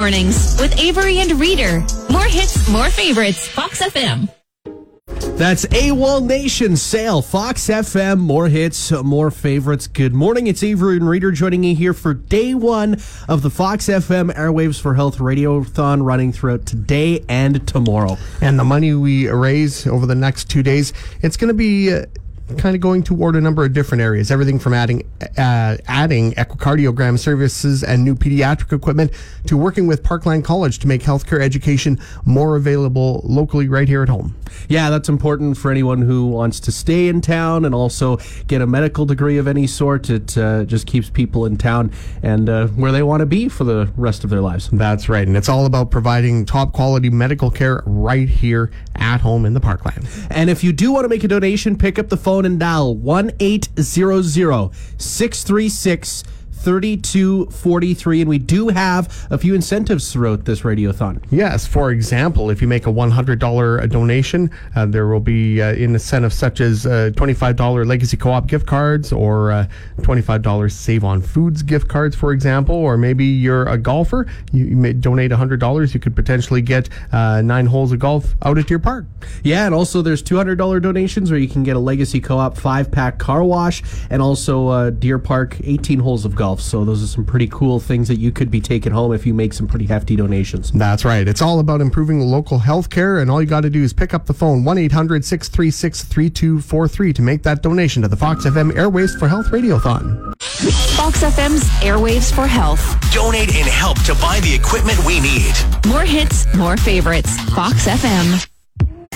Mornings with Avery and Reader. More hits, more favorites. Fox FM. That's AWOL Nation Sail, Fox FM, more hits, more favorites. Good morning, it's Avery and Reader joining you here for day one of the Fox FM Airwaves for Health Radiothon running throughout today and tomorrow. And the money we raise over the next two days, it's going to be uh, kind of going toward a number of different areas. Everything from adding uh, adding echocardiogram services and new pediatric equipment to working with Parkland College to make healthcare education more available locally right here at home. Yeah, that's important for anyone who wants to stay in town and also get a medical degree of any sort. It uh, just keeps people in town and uh, where they want to be for the rest of their lives. That's right. And it's all about providing top quality medical care right here at home in the Parkland. And if you do want to make a donation, pick up the phone and dial 1 800 636 3243 and we do have a few incentives throughout this radiothon Yes, for example, if you make a $100 donation, uh, there will be uh, incentives such as uh, $25 Legacy Co-op gift cards or uh, $25 Save on Foods gift cards, for example, or maybe you're a golfer, you, you may donate $100, you could potentially get uh, nine holes of golf out at Deer Park. yeah and also there's $200 donations where you can get a legacy co-op five pack car wash and also uh, deer park 18 holes of golf so those are some pretty cool things that you could be taking home if you make some pretty hefty donations That's right. It's all about improving local health care, and all you got to do is pick up the phone 1 800 636 3243 to make that donation to the Fox FM Airwaves for Health Radiothon. Fox FM's Airwaves for Health. Donate and help to buy the equipment we need. More hits, more favorites. Fox FM.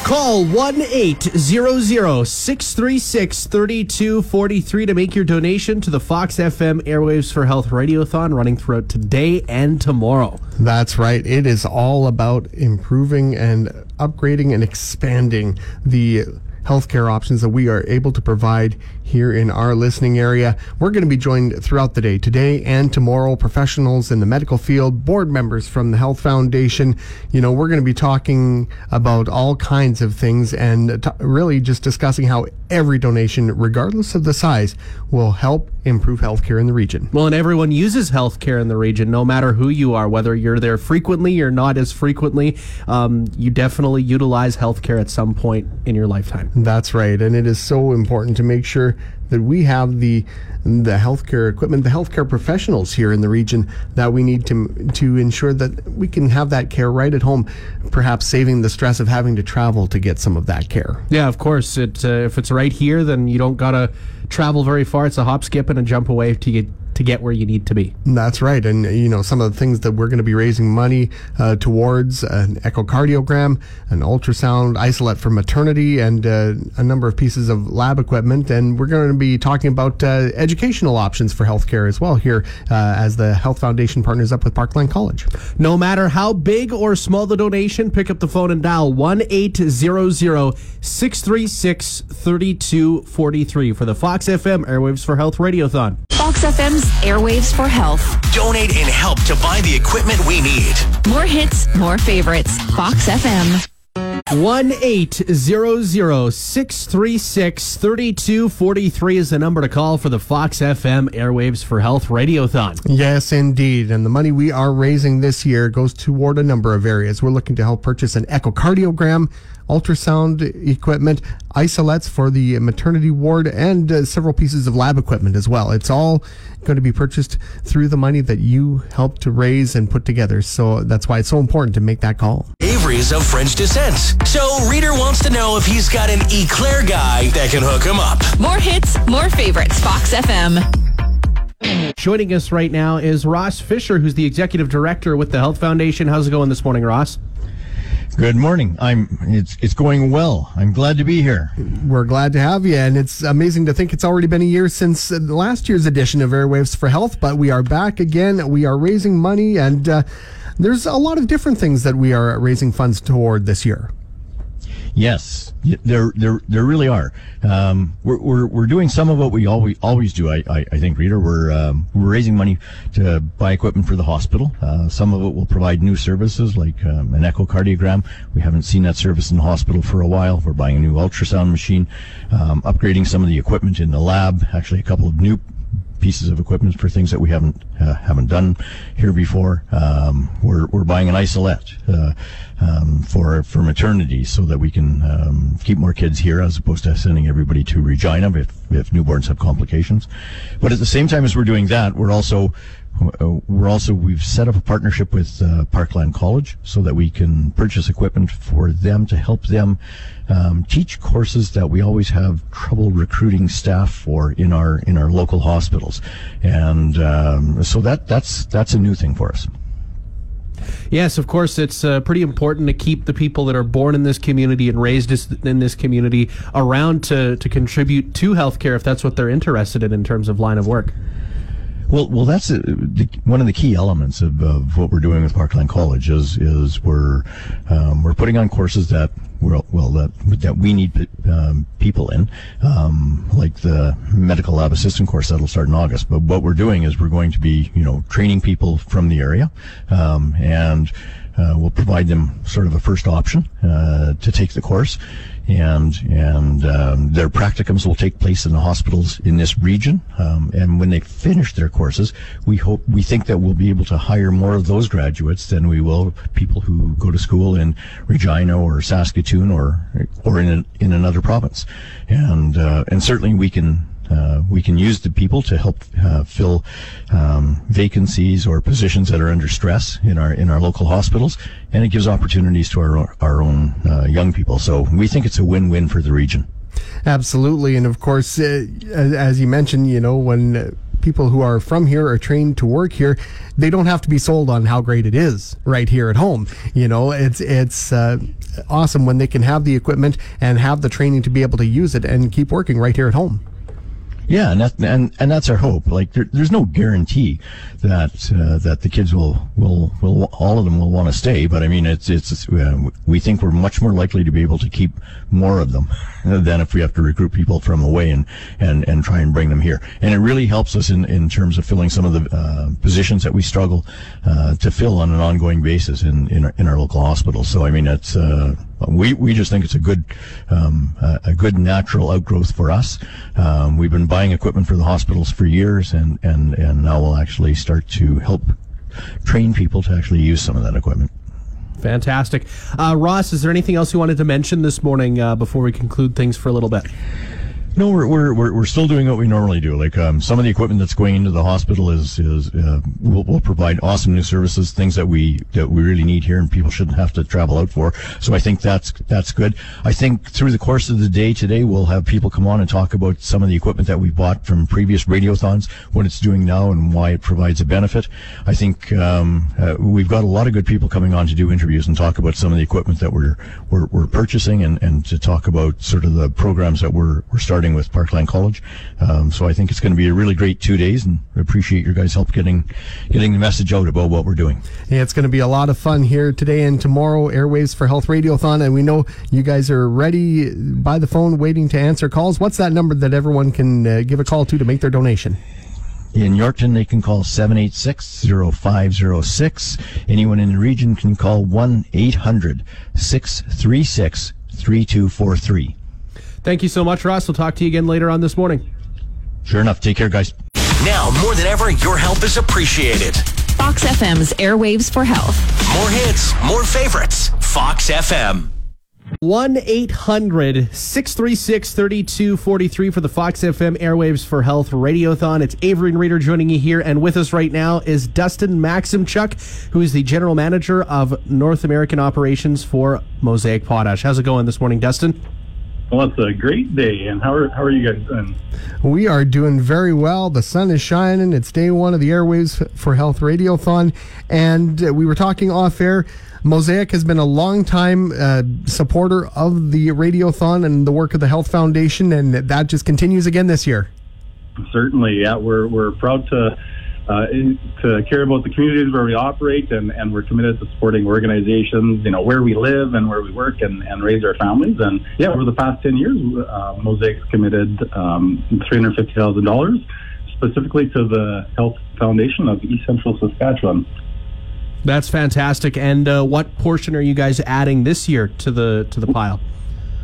Call 1 800 636 3243 to make your donation to the Fox FM Airwaves for Health Radiothon running throughout today and tomorrow. That's right. It is all about improving and upgrading and expanding the healthcare options that we are able to provide here in our listening area. We're going to be joined throughout the day, today and tomorrow, professionals in the medical field, board members from the Health Foundation. You know, we're going to be talking about all kinds of things and t- really just discussing how every donation, regardless of the size, will help improve healthcare in the region. Well, and everyone uses healthcare in the region, no matter who you are, whether you're there frequently or not as frequently. Um, you definitely utilize healthcare at some point in your lifetime. That's right, and it is so important to make sure that we have the the healthcare equipment, the healthcare professionals here in the region that we need to to ensure that we can have that care right at home, perhaps saving the stress of having to travel to get some of that care. Yeah, of course. It uh, if it's right here, then you don't gotta travel very far. It's a hop, skip, and a jump away to get to get where you need to be. That's right, and you know some of the things that we're going to be raising money uh, towards an echocardiogram, an ultrasound isolette for maternity, and uh, a number of pieces of lab equipment. And we're going to be talking about uh, educational options for healthcare as well here uh, as the Health Foundation partners up with Parkland College. No matter how big or small the donation, pick up the phone and dial 1 800 636 3243 for the Fox FM Airwaves for Health Radiothon. Fox FM's Airwaves for Health. Donate and help to buy the equipment we need. More hits, more favorites. Fox FM. 1 800 636 3243 is the number to call for the Fox FM Airwaves for Health Radiothon. Yes, indeed. And the money we are raising this year goes toward a number of areas. We're looking to help purchase an echocardiogram, ultrasound equipment, isolettes for the maternity ward, and uh, several pieces of lab equipment as well. It's all going to be purchased through the money that you helped to raise and put together. So that's why it's so important to make that call. Avery's of French descent. So Reader wants to know if he's got an eclair guy that can hook him up. More hits, more favorites. Fox FM. Joining us right now is Ross Fisher, who's the executive director with the Health Foundation. How's it going this morning, Ross? Good morning. I'm it's it's going well. I'm glad to be here. We're glad to have you, and it's amazing to think it's already been a year since uh, last year's edition of Airwaves for Health. But we are back again. We are raising money, and uh, there's a lot of different things that we are raising funds toward this year. Yes, there, there, there really are. Um, we're, we're, we're doing some of what we always, always do. I, I, I think, Reader, we're, um, we're raising money to buy equipment for the hospital. Uh, some of it will provide new services like um, an echocardiogram. We haven't seen that service in the hospital for a while. We're buying a new ultrasound machine, um, upgrading some of the equipment in the lab. Actually, a couple of new pieces of equipment for things that we haven't uh, haven't done here before. Um, we're we're buying an isolette uh, um, for for maternity so that we can um, keep more kids here as opposed to sending everybody to Regina if if newborns have complications. But at the same time as we're doing that, we're also uh, we're also we've set up a partnership with uh, Parkland College so that we can purchase equipment for them to help them um, teach courses that we always have trouble recruiting staff for in our in our local hospitals, and um, so that that's that's a new thing for us. Yes, of course, it's uh, pretty important to keep the people that are born in this community and raised in this community around to, to contribute to healthcare if that's what they're interested in in terms of line of work. Well, well, that's uh the, one of the key elements of, of what we're doing with Parkland College is is we're um, we're putting on courses that well, well that that we need um, people in, um, like the medical lab assistant course that'll start in August. But what we're doing is we're going to be you know training people from the area, um, and uh, we'll provide them sort of a first option uh, to take the course and and um, their practicums will take place in the hospitals in this region. Um, and when they finish their courses, we hope we think that we'll be able to hire more of those graduates than we will people who go to school in Regina or Saskatoon or or in a, in another province. And uh, and certainly we can uh, we can use the people to help uh, fill um, vacancies or positions that are under stress in our in our local hospitals, and it gives opportunities to our our own uh, young people. So we think it's a win-win for the region. Absolutely, and of course, uh, as, you mentioned, you know when. People who are from here are trained to work here. They don't have to be sold on how great it is right here at home. You know, it's it's uh, awesome when they can have the equipment and have the training to be able to use it and keep working right here at home. Yeah, and that, and and that's our hope. Like there, there's no guarantee that uh, that the kids will will will all of them will want to stay, but I mean it's it's uh, we think we're much more likely to be able to keep more of them than if we have to recruit people from away and and and try and bring them here. And it really helps us in in terms of filling some of the uh, positions that we struggle uh, to fill on an ongoing basis in in our, in our local hospitals. So I mean it's uh, we we just think it's a good um, a good natural outgrowth for us. Um, we've been buying equipment for the hospitals for years, and and and now we'll actually start to help train people to actually use some of that equipment. Fantastic. Uh, Ross, is there anything else you wanted to mention this morning uh, before we conclude things for a little bit? No, we're, we're, we're, we're still doing what we normally do. Like, um, some of the equipment that's going into the hospital is, is, uh, will, will provide awesome new services, things that we, that we really need here and people shouldn't have to travel out for. So I think that's, that's good. I think through the course of the day today, we'll have people come on and talk about some of the equipment that we bought from previous radiothons, what it's doing now and why it provides a benefit. I think, um, uh, we've got a lot of good people coming on to do interviews and talk about some of the equipment that we're, we're, we're purchasing and, and to talk about sort of the programs that we're, we're starting with Parkland College. Um, so I think it's going to be a really great two days, and I appreciate your guys' help getting getting the message out about what we're doing. Yeah, it's going to be a lot of fun here today and tomorrow. Airwaves for Health Radiothon, and we know you guys are ready by the phone, waiting to answer calls. What's that number that everyone can uh, give a call to to make their donation? In Yorkton, they can call 786-0506. Anyone in the region can call 1-800-636-3243. Thank you so much, Ross. We'll talk to you again later on this morning. Sure enough. Take care, guys. Now, more than ever, your help is appreciated. Fox FM's Airwaves for Health. More hits, more favorites. Fox FM. 1 800 636 3243 for the Fox FM Airwaves for Health Radiothon. It's Avery and Reader joining you here, and with us right now is Dustin Maximchuk, who is the general manager of North American operations for Mosaic Potash. How's it going this morning, Dustin? Well, it's a great day, and how are how are you guys doing? We are doing very well. The sun is shining. It's day one of the Airwaves for Health Radiothon, and uh, we were talking off air. Mosaic has been a long-time uh, supporter of the Radiothon and the work of the Health Foundation, and that just continues again this year. Certainly, yeah, we're we're proud to uh, to care about the communities where we operate, and, and we're committed to supporting organizations, you know, where we live and where we work and, and raise our families. And yeah, over the past 10 years, uh, Mosaic's committed um, $350,000 specifically to the Health Foundation of East Central Saskatchewan. That's fantastic. And uh, what portion are you guys adding this year to the to the pile?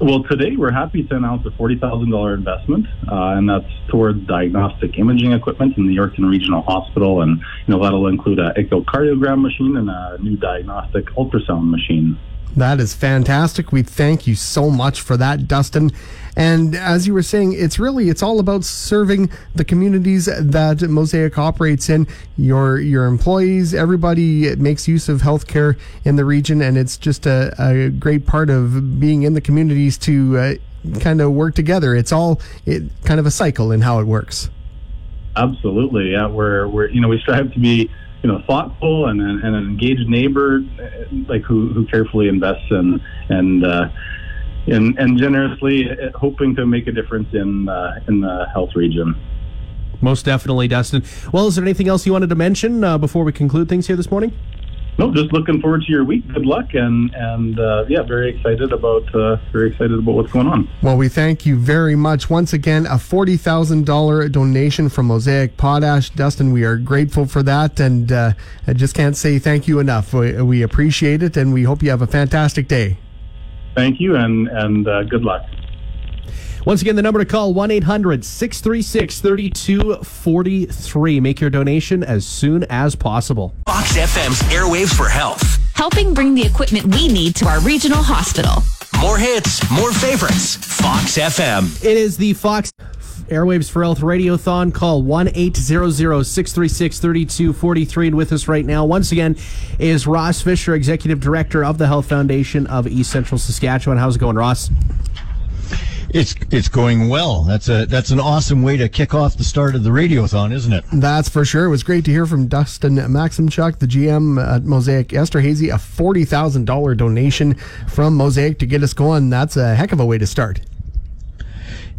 Well, today we're happy to announce a forty thousand dollar investment, uh, and that's towards diagnostic imaging equipment in the Yorkton Regional Hospital, and you know that'll include a echocardiogram machine and a new diagnostic ultrasound machine. That is fantastic. We thank you so much for that, Dustin. And as you were saying, it's really it's all about serving the communities that Mosaic operates in. Your your employees, everybody makes use of healthcare in the region, and it's just a, a great part of being in the communities to uh, kind of work together. It's all it, kind of a cycle in how it works. Absolutely, yeah. We're we're you know we strive to be you know thoughtful and, and an engaged neighbor, like who who carefully invests in and. Uh, and, and generously hoping to make a difference in uh, in the health region. Most definitely, Dustin. Well, is there anything else you wanted to mention uh, before we conclude things here this morning? No, just looking forward to your week. Good luck, and and uh, yeah, very excited about uh, very excited about what's going on. Well, we thank you very much once again. A forty thousand dollar donation from Mosaic Potash, Dustin. We are grateful for that, and uh, I just can't say thank you enough. We, we, appreciate it, and we hope you have a fantastic day. Thank you, and and uh, good luck. Once again, the number to call 1 800 636 3243. Make your donation as soon as possible. Fox FM's Airwaves for Health. Helping bring the equipment we need to our regional hospital. More hits, more favorites. Fox FM. It is the Fox Airwaves for Health Radiothon. Call 1 800 636 3243. And with us right now, once again, is Ross Fisher, Executive Director of the Health Foundation of East Central Saskatchewan. How's it going, Ross? It's it's going well. That's a that's an awesome way to kick off the start of the radiothon, isn't it? That's for sure. It was great to hear from Dustin Maximchuk, the GM at Mosaic Esterhazy, a forty thousand dollar donation from Mosaic to get us going. That's a heck of a way to start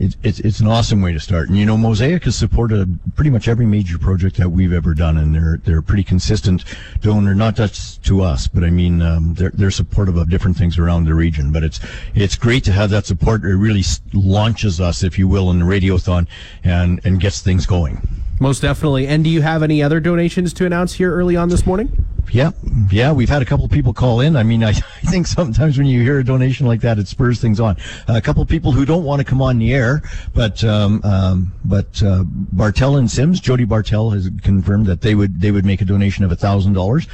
it's, it's, it's an awesome way to start. And you know, Mosaic has supported pretty much every major project that we've ever done, and they're they're a pretty consistent donor, not just to us, but I mean, um, they're they're supportive of different things around the region. But it's it's great to have that support. It really launches us, if you will, in the radiothon, and and gets things going. Most definitely. And do you have any other donations to announce here early on this morning? Yeah, yeah, we've had a couple people call in. I mean, I, I, think sometimes when you hear a donation like that, it spurs things on. Uh, a couple people who don't want to come on the air, but um, um, but uh, Bartel and Sims, Jody Bartell has confirmed that they would they would make a donation of thousand uh, dollars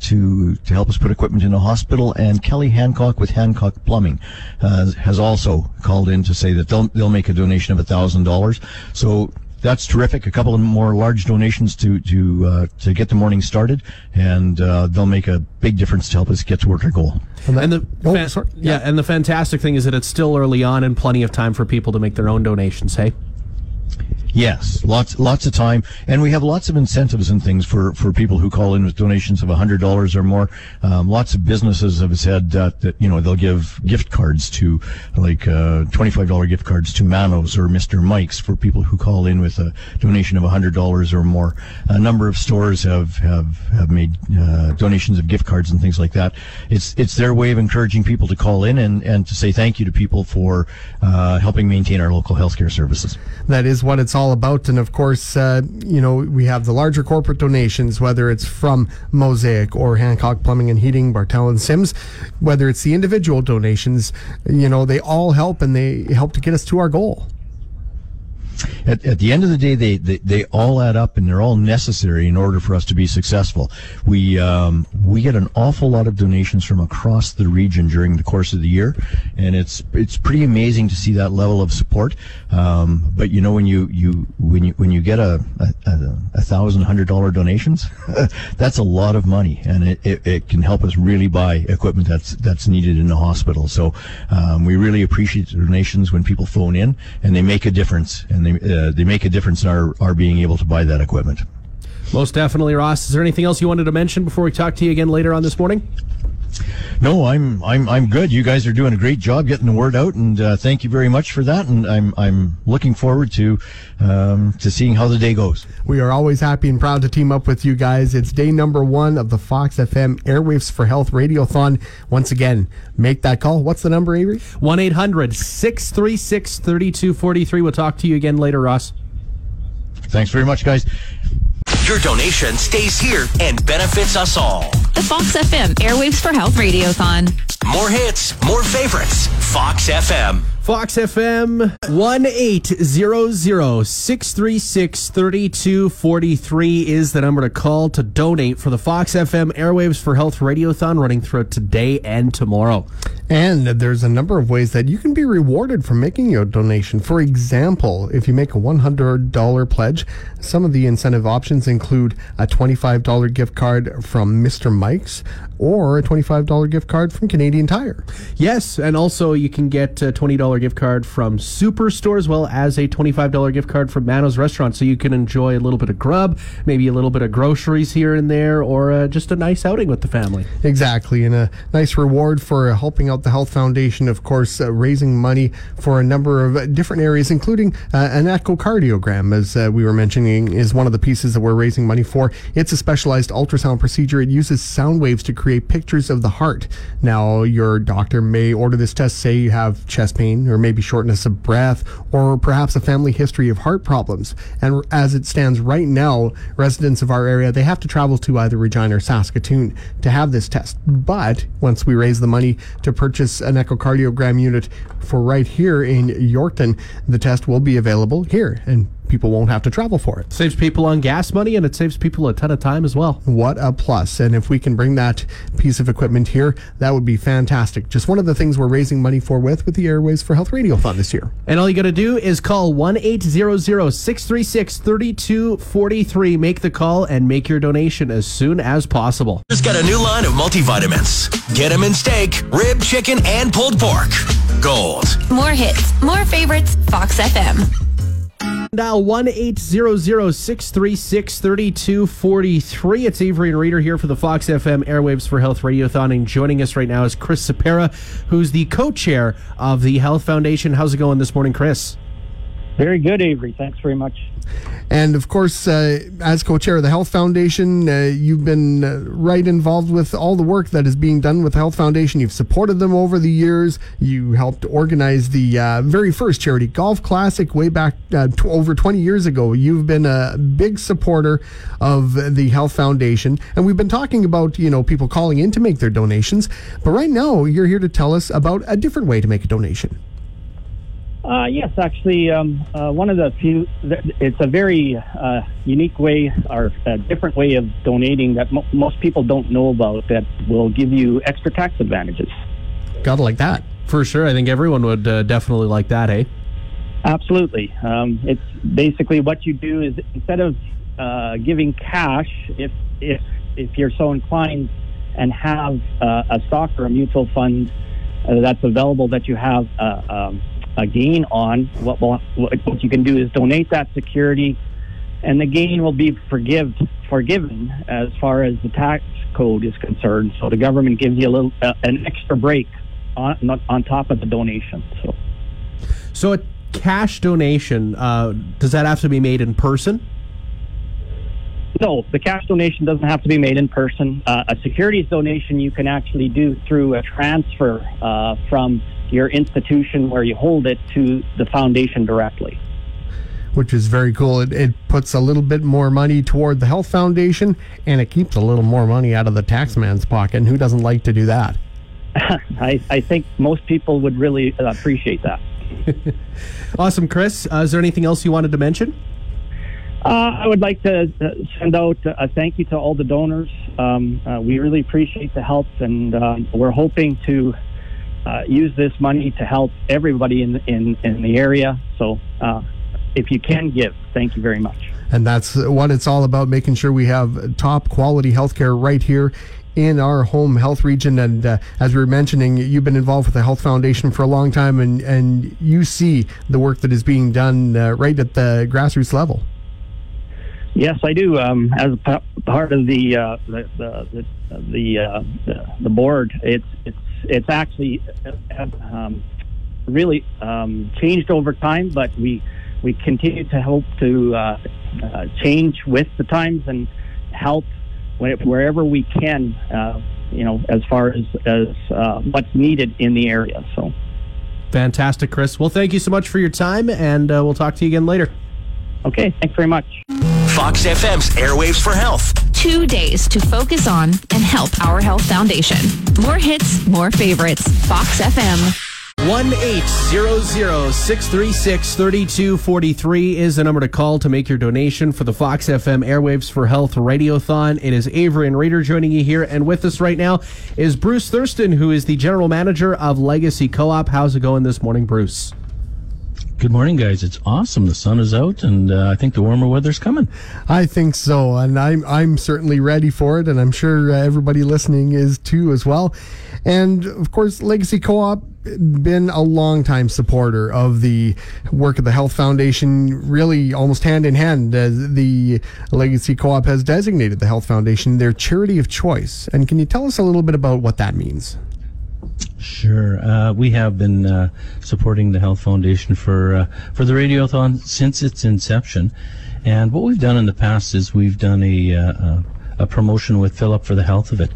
to to help us put equipment in a hospital. And Kelly Hancock with Hancock Plumbing uh, has also called in to say that they'll they'll make a donation of thousand dollars. So that's terrific. A couple of more large donations to to uh, to get the morning started, and uh, they'll make a big difference to help us get toward our goal. And, and the oh, fa- yeah. yeah, and the fantastic thing is that it's still early on and plenty of time for people to make their own donations. Hey. Yes, lots lots of time, and we have lots of incentives and things for, for people who call in with donations of hundred dollars or more. Um, lots of businesses have said that, that you know they'll give gift cards to like uh, twenty five dollar gift cards to Mano's or Mister Mike's for people who call in with a donation of hundred dollars or more. A number of stores have have have made uh, donations of gift cards and things like that. It's it's their way of encouraging people to call in and, and to say thank you to people for uh, helping maintain our local healthcare services. That is what it's all about. And of course, uh, you know, we have the larger corporate donations, whether it's from Mosaic or Hancock Plumbing and Heating, Bartell and Sims, whether it's the individual donations, you know, they all help and they help to get us to our goal at, at the end of the day, they, they, they all add up and they're all necessary in order for us to be successful. We, um, we get an awful lot of donations from across the region during the course of the year, and it's, it's pretty amazing to see that level of support. Um, but you know, when you, you, when you, when you get a, a, a thousand hundred dollar donations, that's a lot of money and it, it, it, can help us really buy equipment that's, that's needed in the hospital. So, um, we really appreciate the donations when people phone in and they make a difference and they, uh, Uh, they make a difference in our, our being able to buy that equipment. Most definitely, Ross. Is there anything else you wanted to mention before we talk to you again later on this morning? No, I'm I'm I'm good. You guys are doing a great job getting the word out, and uh, thank you very much for that. And I'm I'm looking forward to um, to seeing how the day goes. We are always happy and proud to team up with you guys. It's day number one of the Fox FM Airwaves for Health Radiothon. Once again, make that call. What's the number, Avery? 1 800 636 3243. We'll talk to you again later, Ross. Thanks very much, guys. Your donation stays here and benefits us all. The Fox FM Airwaves for Health Radiothon. More hits, more favorites. Fox FM. Fox FM 1 800 636 3243 is the number to call to donate for the Fox FM Airwaves for Health Radiothon running throughout today and tomorrow. And there's a number of ways that you can be rewarded for making your donation. For example, if you make a $100 pledge, some of the incentive options include a $25 gift card from Mr. Mike's or a $25 gift card from Canadian Tire. Yes, and also you can get a $20 gift card from Superstore as well as a $25 gift card from Mano's Restaurant so you can enjoy a little bit of grub, maybe a little bit of groceries here and there, or uh, just a nice outing with the family. Exactly, and a nice reward for helping out the Health Foundation, of course, uh, raising money for a number of different areas, including uh, an echocardiogram, as uh, we were mentioning, is one of the pieces that we're raising money for. It's a specialized ultrasound procedure. It uses sound waves to create pictures of the heart. Now, your doctor may order this test, say you have chest pain, or maybe shortness of breath, or perhaps a family history of heart problems. And as it stands right now, residents of our area, they have to travel to either Regina or Saskatoon to have this test. But once we raise the money to purchase an echocardiogram unit for right here in Yorkton, the test will be available here and people won't have to travel for it. Saves people on gas money and it saves people a ton of time as well. What a plus. And if we can bring that piece of equipment here, that would be fantastic. Just one of the things we're raising money for with with the Airwaves for Health Radiothon this year. And all you got to do is call 1 800 636 3243. Make the call and make your donation as soon as possible. Just got a new line of multivitamins. Get them in steak, rib, chicken, and pulled pork. Gold. More hits, more favorites. Fox FM. Dial 1 800 636 3243. It's Avery and Reader here for the Fox FM Airwaves for Health Radiothon. And joining us right now is Chris Sapera, who's the co chair of the Health Foundation. How's it going this morning, Chris? Very good, Avery. Thanks very much. And of course, uh, as co chair of the Health Foundation, uh, you've been uh, right involved with all the work that is being done with the Health Foundation. You've supported them over the years. You helped organize the uh, very first charity golf classic way back uh, over 20 years ago. You've been a big supporter of the Health Foundation. And we've been talking about, you know, people calling in to make their donations. But right now, you're here to tell us about a different way to make a donation. Uh, yes, actually, um, uh, one of the few. It's a very uh, unique way or a different way of donating that mo- most people don't know about. That will give you extra tax advantages. Gotta like that. For sure. I think everyone would uh, definitely like that, eh? Absolutely. Um, it's basically what you do is instead of uh, giving cash, if if if you're so inclined, and have uh, a stock or a mutual fund uh, that's available that you have uh, um, a gain on, what, will, what you can do is donate that security, and the gain will be forgive, forgiven as far as the tax code is concerned. So the government gives you a little uh, an extra break on on top of the donation. So, so a cash donation uh, does that have to be made in person? No, the cash donation doesn't have to be made in person. Uh, a securities donation you can actually do through a transfer uh, from your institution where you hold it to the foundation directly. Which is very cool. It, it puts a little bit more money toward the health foundation and it keeps a little more money out of the taxman's pocket. And who doesn't like to do that? I, I think most people would really appreciate that. awesome, Chris. Uh, is there anything else you wanted to mention? Uh, I would like to uh, send out a thank you to all the donors. Um, uh, we really appreciate the help, and um, we're hoping to uh, use this money to help everybody in in, in the area. So, uh, if you can give, thank you very much. And that's what it's all about: making sure we have top quality healthcare right here in our home health region. And uh, as we were mentioning, you've been involved with the Health Foundation for a long time, and, and you see the work that is being done uh, right at the grassroots level. Yes, I do. Um, as part of the uh, the the the, uh, the the board, it's it's it's actually uh, um, really um, changed over time, but we we continue to hope to uh, uh, change with the times and help wh- wherever we can. Uh, you know, as far as as uh, what's needed in the area. So. Fantastic, Chris. Well, thank you so much for your time, and uh, we'll talk to you again later. Okay, thanks very much. Fox FM's Airwaves for Health. Two days to focus on and help our health foundation. More hits, more favorites. Fox FM. 1 636 3243 is the number to call to make your donation for the Fox FM Airwaves for Health Radiothon. It is Avery and Reader joining you here, and with us right now is Bruce Thurston, who is the general manager of Legacy Co op. How's it going this morning, Bruce? Good morning, guys. It's awesome. The sun is out, and uh, I think the warmer weather's coming. I think so, and I'm I'm certainly ready for it, and I'm sure uh, everybody listening is too as well. And of course, Legacy Co-op been a long time supporter of the work of the Health Foundation, really almost hand in hand. As the Legacy Co-op has designated the Health Foundation their charity of choice. And can you tell us a little bit about what that means? Sure. Uh, we have been uh, supporting the Health Foundation for uh, for the Radiothon since its inception, and what we've done in the past is we've done a uh, a promotion with Fill Up for the Health of it,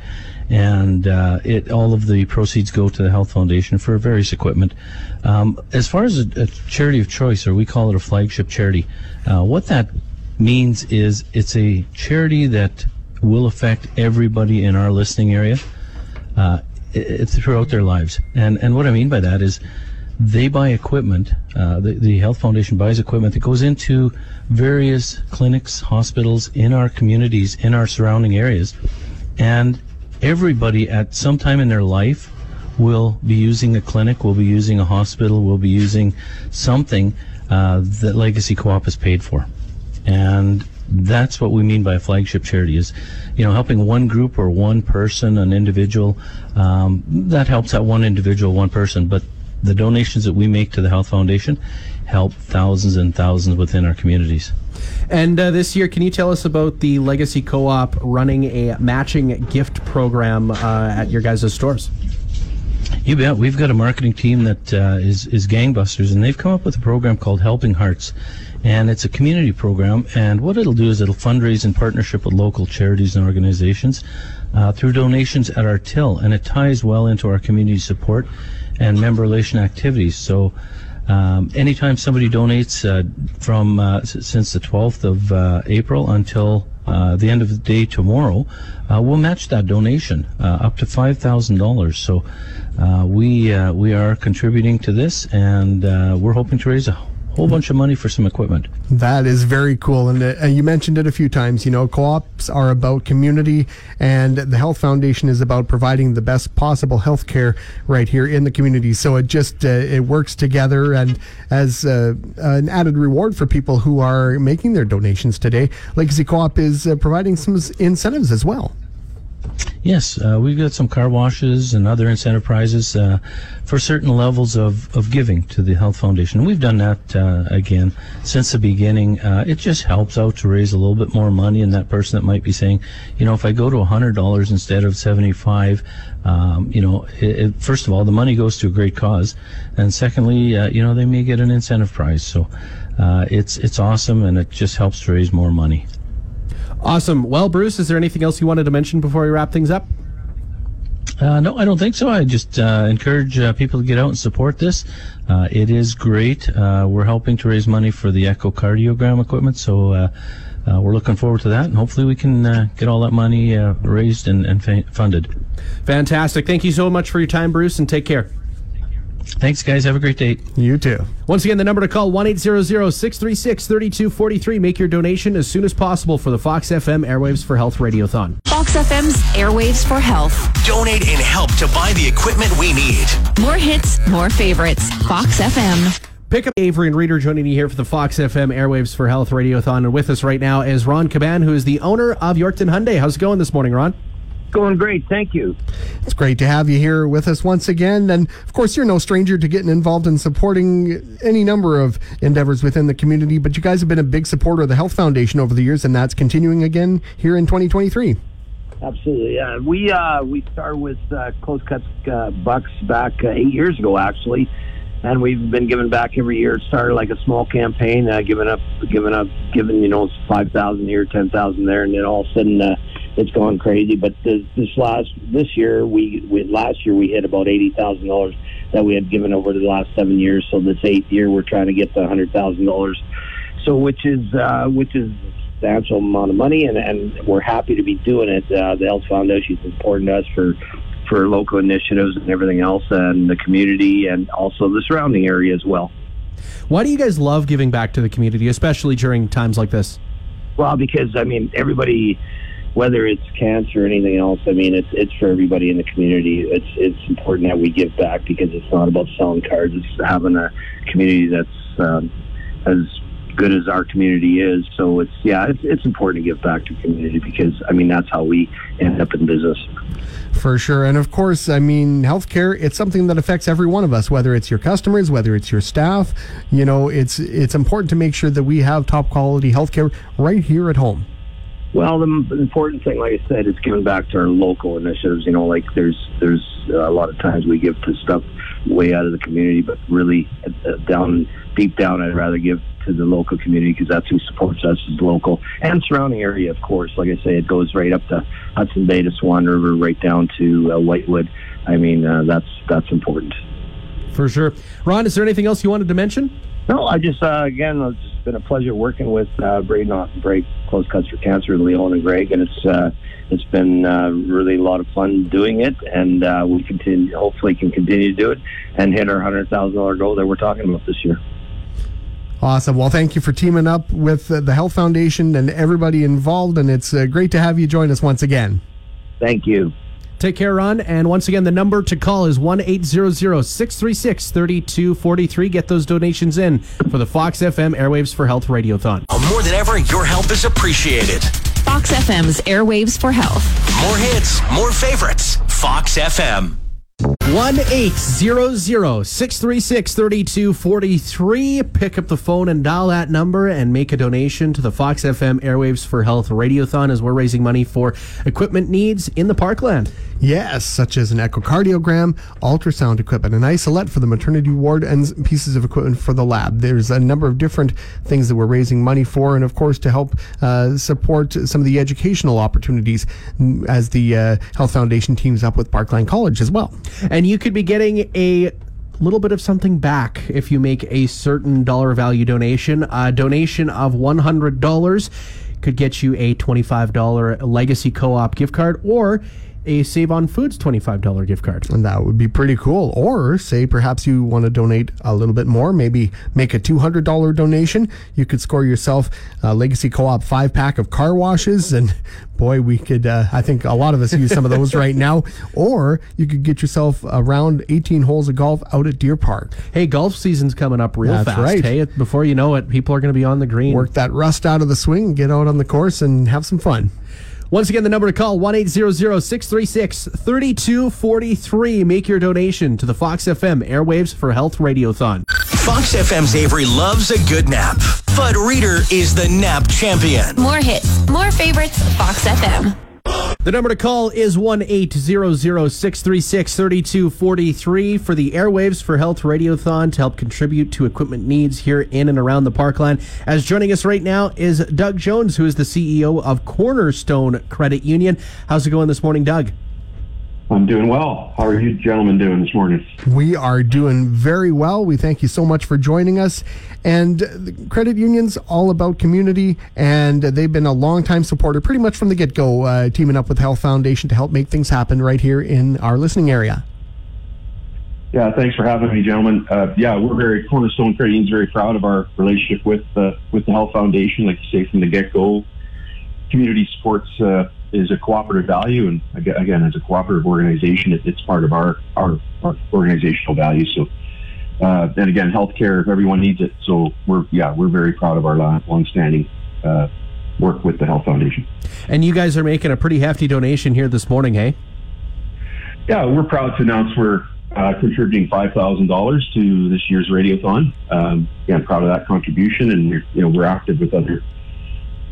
and uh, it all of the proceeds go to the Health Foundation for various equipment. Um, as far as a, a, charity of choice, or we call it a flagship charity, uh, what that means is it's a charity that will affect everybody in our listening area it's throughout their lives. And and what I mean by that is they buy equipment. Uh, the, the Health Foundation buys equipment that goes into various clinics, hospitals in our communities, in our surrounding areas, and everybody at some time in their life will be using a clinic, will be using a hospital, will be using something uh, that Legacy Co-op is paid for, and that's what we mean by a flagship charity is you know helping one group or one person an individual um, that helps that one individual one person but the donations that we make to the health foundation help thousands and thousands within our communities and uh, this year, can you tell us about the Legacy Co op running a matching gift program uh, at your guys' stores? You bet. We've got a marketing team that uh, is is gangbusters, and they've come up with a program called Helping Hearts and it's a community program. And what it'll do is it'll fundraise in partnership with local charities and organizations uh, through donations at our till, and it ties well into our community support and member relation activities. So. Um, anytime somebody donates uh, from uh, since the 12th of uh, April until uh, the end of the day tomorrow, uh, we'll match that donation uh, up to five thousand dollars. So we we are contributing to this, and we're hoping to raise a whole bunch of money for some equipment. That is very cool. And uh, you mentioned it a few times. You know, co ops are about community, and the Health Foundation is about providing the best possible health care right here in the community. So it just uh, it works together. And as uh, an added reward for people who are making their donations today, Legacy Co op is uh, providing some incentives as well. Yes, uh, we've got some car washes and other incentive prizes uh, for certain levels of, of giving to the Health Foundation. We've done that uh, again since the beginning. Uh, it just helps out to raise a little bit more money, and that person that might be saying, you know, if I go to $100 instead of 75 um, you know, it, it, first of all, the money goes to a great cause, and secondly, uh, you know, they may get an incentive prize. So uh, it's it's awesome, and it just helps to raise more money. Awesome. Well, Bruce, is there anything else you wanted to mention before we wrap things up? Uh, no, I don't think so. I just uh, encourage uh, people to get out and support this. Uh, it is great. Uh, we're helping to raise money for the echocardiogram equipment, so uh, we're looking forward to that, and hopefully we can get all that money raised and, and fa- funded. Fantastic. Thank you so much for your time, Bruce, and take care. Thanks, guys. Have a great day. You too. Once again, the number to call 1 636 3243. Make your donation as soon as possible for the Fox FM Airwaves for Health Radiothon. Fox FM's Airwaves for Health. Donate and help to buy the equipment we need. More hits, more favorites. Fox FM. Pick up Avery and Reader joining you here for the Fox FM Airwaves for Health Radiothon. And with us right now is Ron Caban, who is the owner of Yorkton Hyundai. How's it going this morning, Ron? Going great, thank you. It's great to have you here with us once again. And of course, you're no stranger to getting involved in supporting any number of endeavors within the community, but you guys have been a big supporter of the Health Foundation over the years, and that's continuing again here in 2023. Absolutely. Yeah, we uh, we started with uh, close cuts uh, bucks back uh, eight years ago, actually, and we've been giving back every year. It started like a small campaign, uh, giving up, giving up, giving you know five thousand here, ten thousand there, and then all of a sudden uh, it's gone crazy. But this, this last this year, we, we last year we hit about eighty thousand dollars that we had given over the last seven years. So this eighth year, we're trying to get to hundred thousand dollars. So which is uh, which is substantial amount of money, and, and we're happy to be doing it. Uh, the Health Foundation is important to us for for local initiatives and everything else, and the community, and also the surrounding area as well. Why do you guys love giving back to the community, especially during times like this? Well, because I mean, everybody, whether it's cancer or anything else, I mean, it's it's for everybody in the community. It's it's important that we give back because it's not about selling cards. It's having a community that's um, as good as our community is. So it's yeah, it's it's important to give back to community because I mean that's how we end up in business. For sure. And of course, I mean, healthcare, it's something that affects every one of us, whether it's your customers, whether it's your staff. You know, it's it's important to make sure that we have top quality healthcare right here at home. Well, the important thing, like I said, is giving back to our local initiatives. You know, like there's there's uh, a lot of times we give to stuff way out of the community, but really uh, down deep down, I'd rather give to the local community because that's who supports us as local and surrounding area. Of course, like I say, it goes right up to Hudson Bay to Swan River, right down to uh, Whitewood. I mean, uh, that's that's important. For sure. Ron, is there anything else you wanted to mention? No, I just uh, again, been a pleasure working with uh, Braden Break Close Cuts for Cancer, Leon and Greg, and it's uh, it's been uh, really a lot of fun doing it, and uh, we continue, hopefully, can continue to do it and hit our hundred thousand dollar goal that we're talking about this year. Awesome. Well, thank you for teaming up with uh, the Health Foundation and everybody involved, and it's uh, great to have you join us once again. Thank you. Take care, Ron. And once again, the number to call is 1 800 636 3243. Get those donations in for the Fox FM Airwaves for Health Radiothon. Uh, more than ever, your help is appreciated. Fox FM's Airwaves for Health. More hits, more favorites. Fox FM. 1 800 636 3243. Pick up the phone and dial that number and make a donation to the Fox FM Airwaves for Health Radiothon as we're raising money for equipment needs in the parkland. Yes, such as an echocardiogram, ultrasound equipment, an isolette for the maternity ward, and pieces of equipment for the lab. There's a number of different things that we're raising money for, and of course to help uh, support some of the educational opportunities as the uh, Health Foundation teams up with Parkland College as well. And you could be getting a little bit of something back if you make a certain dollar value donation. A donation of $100 could get you a $25 Legacy Co op gift card or a Save on Foods $25 gift card. And that would be pretty cool. Or say perhaps you want to donate a little bit more, maybe make a $200 donation. You could score yourself a Legacy Co-op five pack of car washes. And boy, we could, uh, I think a lot of us use some of those right now. Or you could get yourself around 18 holes of golf out at Deer Park. Hey, golf season's coming up real That's fast. right. Hey, before you know it, people are going to be on the green. Work that rust out of the swing, get out on the course and have some fun. Once again, the number to call 1 800 636 3243. Make your donation to the Fox FM Airwaves for Health Radiothon. Fox FM's Avery loves a good nap, but Reader is the nap champion. More hits, more favorites. Fox FM. The number to call is 1 800 636 3243 for the Airwaves for Health Radiothon to help contribute to equipment needs here in and around the parkland. As joining us right now is Doug Jones, who is the CEO of Cornerstone Credit Union. How's it going this morning, Doug? I'm doing well. How are you gentlemen doing this morning? We are doing very well. We thank you so much for joining us. And the credit union's all about community, and they've been a longtime supporter, pretty much from the get go, uh, teaming up with Health Foundation to help make things happen right here in our listening area. Yeah, thanks for having me, gentlemen. Uh, yeah, we're very Cornerstone Credit Union's very proud of our relationship with uh, with the Health Foundation. Like you say from the get go, community supports uh, is a cooperative value, and again, as a cooperative organization, it, it's part of our our, our organizational values. So. Uh, and again, healthcare, everyone needs it. So we're, yeah, we're very proud of our long, long-standing uh, work with the Health Foundation. And you guys are making a pretty hefty donation here this morning, hey? Yeah, we're proud to announce we're uh, contributing five thousand dollars to this year's radiothon. Um, again, proud of that contribution, and we're, you know we're active with other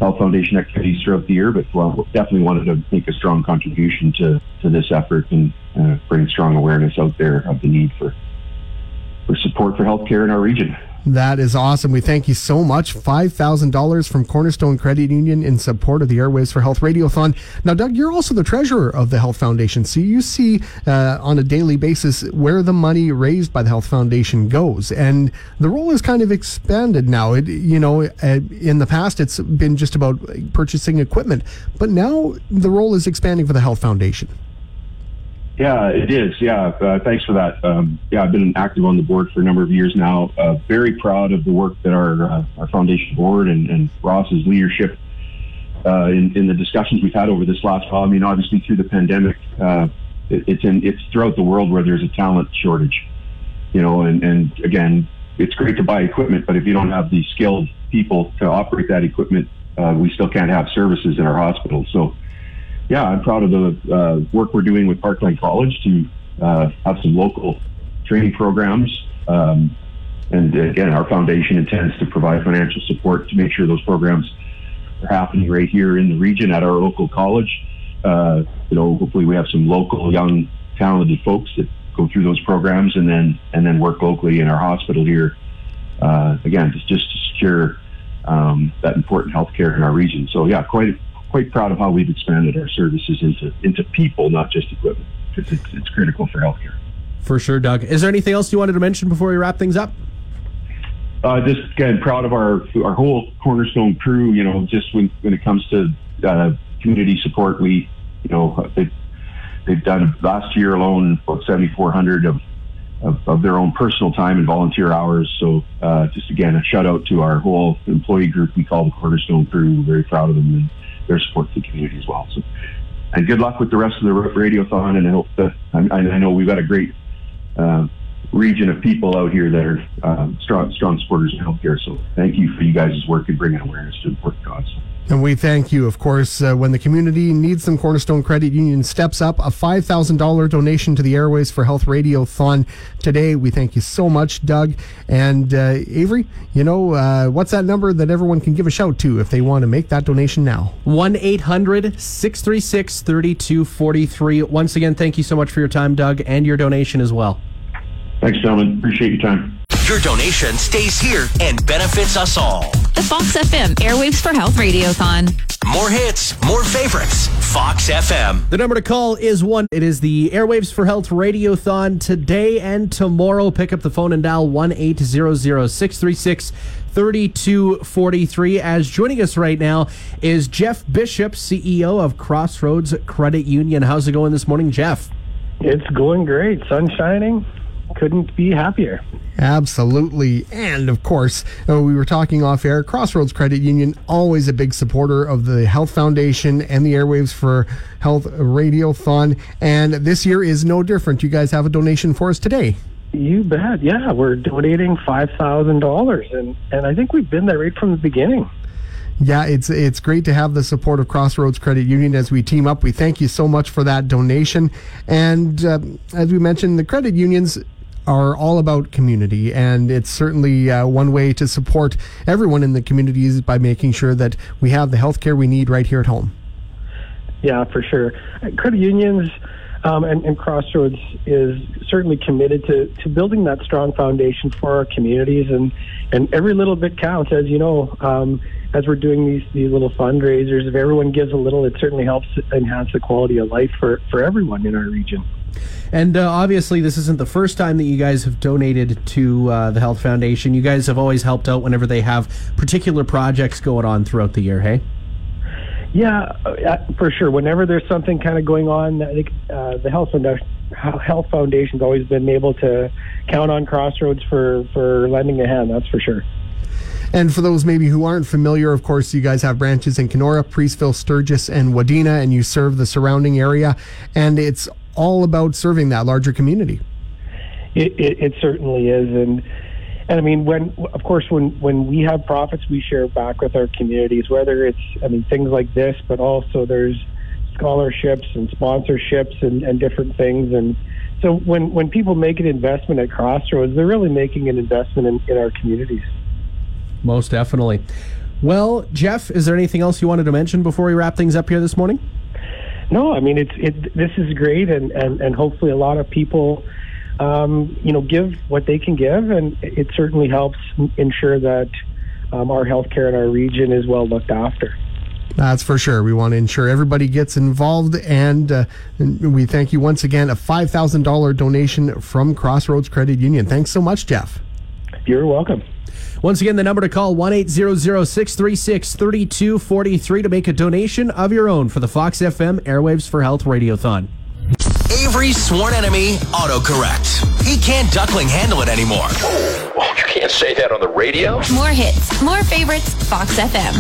Health Foundation activities throughout the year, but well, definitely wanted to make a strong contribution to to this effort and uh, bring strong awareness out there of the need for for support for healthcare in our region. That is awesome. We thank you so much. $5,000 from Cornerstone Credit Union in support of the Airwaves for Health Radiothon. Now, Doug, you're also the treasurer of the Health Foundation. So you see uh, on a daily basis where the money raised by the Health Foundation goes. And the role is kind of expanded now. It, you know, in the past, it's been just about purchasing equipment. But now the role is expanding for the Health Foundation. Yeah, it is. Yeah, uh, thanks for that. Um, yeah, I've been active on the board for a number of years now. Uh, very proud of the work that our uh, our foundation board and, and Ross's leadership uh, in, in the discussions we've had over this last while. I mean, obviously through the pandemic, uh, it, it's in it's throughout the world where there's a talent shortage. You know, and and again, it's great to buy equipment, but if you don't have the skilled people to operate that equipment, uh, we still can't have services in our hospitals. So yeah, I'm proud of the uh, work we're doing with Parkland College to uh, have some local training programs. Um, and again, our foundation intends to provide financial support to make sure those programs are happening right here in the region at our local college. Uh, you know, hopefully we have some local, young, talented folks that go through those programs and then and then work locally in our hospital here. Uh, again, just just to secure um, that important healthcare in our region. So yeah, quite quite proud of how we've expanded our services into into people, not just equipment, because it's, it's critical for healthcare. For sure, Doug. Is there anything else you wanted to mention before we wrap things up? Uh, just again, proud of our our whole Cornerstone crew. You know, just when when it comes to uh, community support, we you know they they've done last year alone about seventy four hundred of, of, of their own personal time and volunteer hours. So uh, just again, a shout out to our whole employee group we call the Cornerstone crew. We're Very proud of them and their support to the community as well. So, and good luck with the rest of the radiothon. And I hope that I, I know we've got a great uh, region of people out here that are um, strong, strong supporters of healthcare. So, thank you for you guys' work in bringing awareness to important cause. And we thank you, of course, uh, when the community needs some Cornerstone Credit Union steps up, a $5,000 donation to the Airwaves for Health Radiothon today. We thank you so much, Doug. And uh, Avery, you know, uh, what's that number that everyone can give a shout to if they want to make that donation now? 1 800 636 3243. Once again, thank you so much for your time, Doug, and your donation as well. Thanks, gentlemen. Appreciate your time. Your donation stays here and benefits us all. The Fox FM Airwaves for Health Radiothon. More hits, more favorites. Fox FM. The number to call is one. It is the Airwaves for Health Radiothon today and tomorrow. Pick up the phone and dial 1 800 636 3243. As joining us right now is Jeff Bishop, CEO of Crossroads Credit Union. How's it going this morning, Jeff? It's going great. Sun shining. Couldn't be happier. Absolutely. And of course, uh, we were talking off air. Crossroads Credit Union, always a big supporter of the Health Foundation and the Airwaves for Health Radiothon. And this year is no different. You guys have a donation for us today. You bet. Yeah, we're donating five thousand dollars, and and I think we've been there right from the beginning. Yeah, it's it's great to have the support of Crossroads Credit Union as we team up. We thank you so much for that donation. And uh, as we mentioned, the credit unions are all about community, and it's certainly uh, one way to support everyone in the communities by making sure that we have the healthcare we need right here at home. Yeah, for sure. Credit unions um, and, and, Crossroads is certainly committed to, to building that strong foundation for our communities, and, and every little bit counts. As you know, um, as we're doing these these little fundraisers, if everyone gives a little, it certainly helps enhance the quality of life for, for everyone in our region. And uh, obviously, this isn't the first time that you guys have donated to uh, the Health Foundation. You guys have always helped out whenever they have particular projects going on throughout the year, hey? Yeah, uh, for sure. Whenever there's something kind of going on, I think uh, the Health Foundation, Health Foundation's always been able to count on Crossroads for, for lending a hand, that's for sure. And for those maybe who aren't familiar, of course, you guys have branches in Canora, Preeceville, Sturgis, and Wadena, and you serve the surrounding area. And it's all about serving that larger community. It, it, it certainly is, and and I mean, when of course, when when we have profits, we share back with our communities. Whether it's, I mean, things like this, but also there's scholarships and sponsorships and, and different things. And so when when people make an investment at Crossroads, they're really making an investment in, in our communities. Most definitely. Well, Jeff, is there anything else you wanted to mention before we wrap things up here this morning? No, I mean it's it. This is great, and and and hopefully a lot of people, um, you know, give what they can give, and it certainly helps ensure that um, our healthcare in our region is well looked after. That's for sure. We want to ensure everybody gets involved, and, uh, and we thank you once again. A five thousand dollar donation from Crossroads Credit Union. Thanks so much, Jeff. You're welcome. Once again, the number to call 1 636 3243 to make a donation of your own for the Fox FM Airwaves for Health Radiothon. Avery's sworn enemy, autocorrect. He can't duckling handle it anymore. Well, you can't say that on the radio. More hits, more favorites, Fox FM.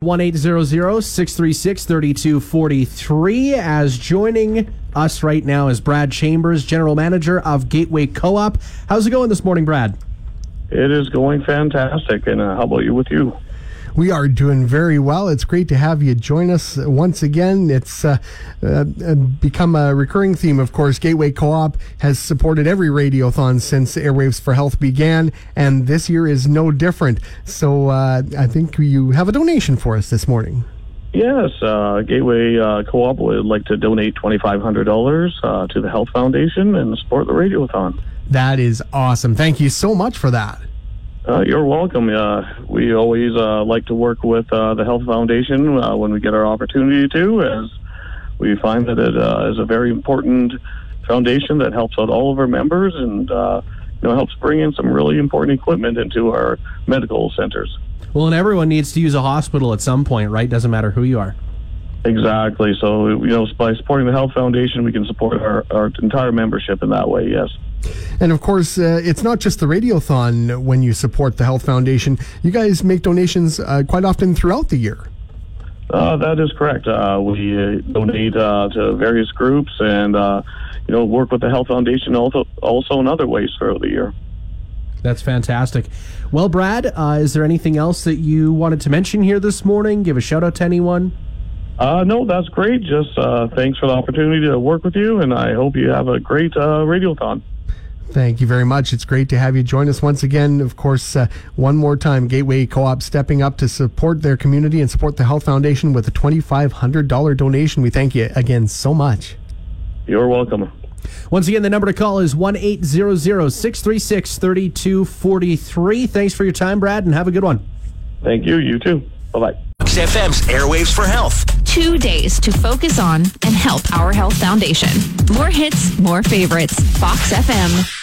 1 636 3243. As joining us right now is Brad Chambers, General Manager of Gateway Co op. How's it going this morning, Brad? It is going fantastic. And uh, how about you with you? We are doing very well. It's great to have you join us once again. It's uh, uh, become a recurring theme, of course. Gateway Co op has supported every radiothon since Airwaves for Health began, and this year is no different. So uh, I think you have a donation for us this morning. Yes, uh, Gateway uh, Co-op would like to donate twenty five hundred dollars uh, to the Health Foundation and support the Radiothon. That is awesome. Thank you so much for that. Uh, you're welcome. Uh, we always uh, like to work with uh, the Health Foundation uh, when we get our opportunity to, as we find that it uh, is a very important foundation that helps out all of our members and uh, you know helps bring in some really important equipment into our medical centers. Well, and everyone needs to use a hospital at some point, right? Doesn't matter who you are. Exactly. So, you know, by supporting the Health Foundation, we can support our, our entire membership in that way, yes. And of course, uh, it's not just the Radiothon when you support the Health Foundation. You guys make donations uh, quite often throughout the year. Uh, that is correct. Uh, we uh, donate uh, to various groups and, you know, work with the Health Foundation also, also in other ways throughout the year. That's fantastic. Well, Brad, is there anything else that you wanted to mention here this morning? Give a shout out to anyone? Uh, no, that's great. Just uh, thanks for the opportunity to work with you, and I hope you have a great uh, radiothon. Thank you very much. It's great to have you join us once again. Of course, uh, one more time, Gateway Co op stepping up to support their community and support the Health Foundation with a $2,500 donation. We thank you again so much. You're welcome. Once again, the number to call is 1 636 3243. Thanks for your time, Brad, and have a good one. Thank you. You too. Bye bye. FM's Airwaves for Health. Two days to focus on and help our health foundation. More hits, more favorites. Fox FM.